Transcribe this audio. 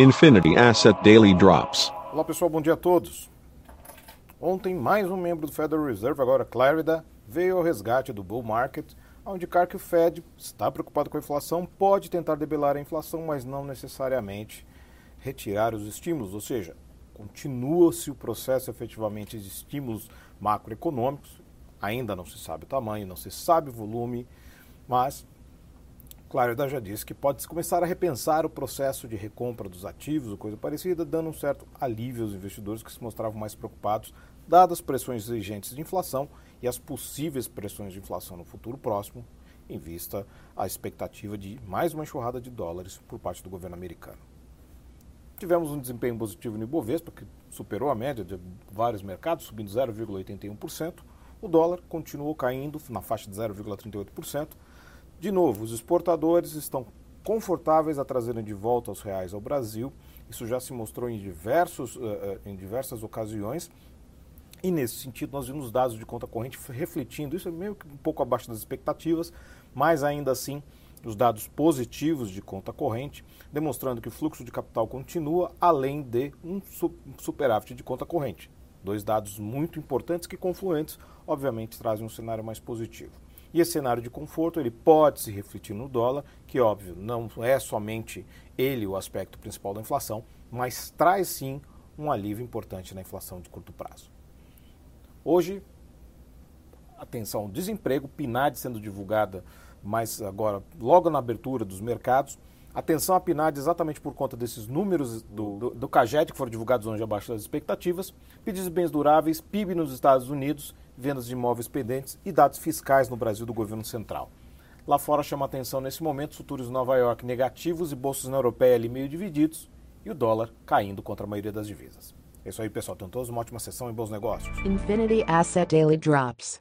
Infinity Asset Daily Drops. Olá pessoal, bom dia a todos. Ontem, mais um membro do Federal Reserve, agora Clarida, veio ao resgate do bull market, ao indicar que o Fed está preocupado com a inflação, pode tentar debelar a inflação, mas não necessariamente retirar os estímulos, ou seja, continua-se o processo efetivamente de estímulos macroeconômicos, ainda não se sabe o tamanho, não se sabe o volume, mas Clarida já disse que pode começar a repensar o processo de recompra dos ativos ou coisa parecida, dando um certo alívio aos investidores que se mostravam mais preocupados, dadas as pressões exigentes de inflação e as possíveis pressões de inflação no futuro próximo, em vista à expectativa de mais uma enxurrada de dólares por parte do governo americano. Tivemos um desempenho positivo no Ibovespa, que superou a média de vários mercados, subindo 0,81%. O dólar continuou caindo na faixa de 0,38%. De novo, os exportadores estão confortáveis a trazerem de volta os reais ao Brasil. Isso já se mostrou em, diversos, uh, em diversas ocasiões. E nesse sentido, nós vimos dados de conta corrente refletindo, isso é meio que um pouco abaixo das expectativas, mas ainda assim os dados positivos de conta corrente, demonstrando que o fluxo de capital continua, além de um superávit de conta corrente. Dois dados muito importantes que, confluentes, obviamente trazem um cenário mais positivo. E esse cenário de conforto ele pode se refletir no dólar, que óbvio não é somente ele o aspecto principal da inflação, mas traz sim um alívio importante na inflação de curto prazo. Hoje, atenção, desemprego, PNAD sendo divulgada, mas agora logo na abertura dos mercados. Atenção à PNAD exatamente por conta desses números do, do, do CAGED que foram divulgados hoje abaixo das expectativas, pedidos de bens duráveis, PIB nos Estados Unidos vendas de imóveis pendentes e dados fiscais no Brasil do governo central. Lá fora chama atenção nesse momento futuros de Nova York negativos e bolsos na Europeia ali meio divididos e o dólar caindo contra a maioria das divisas. É isso aí, pessoal. Tenham todos uma ótima sessão e bons negócios. Infinity Asset Daily Drops.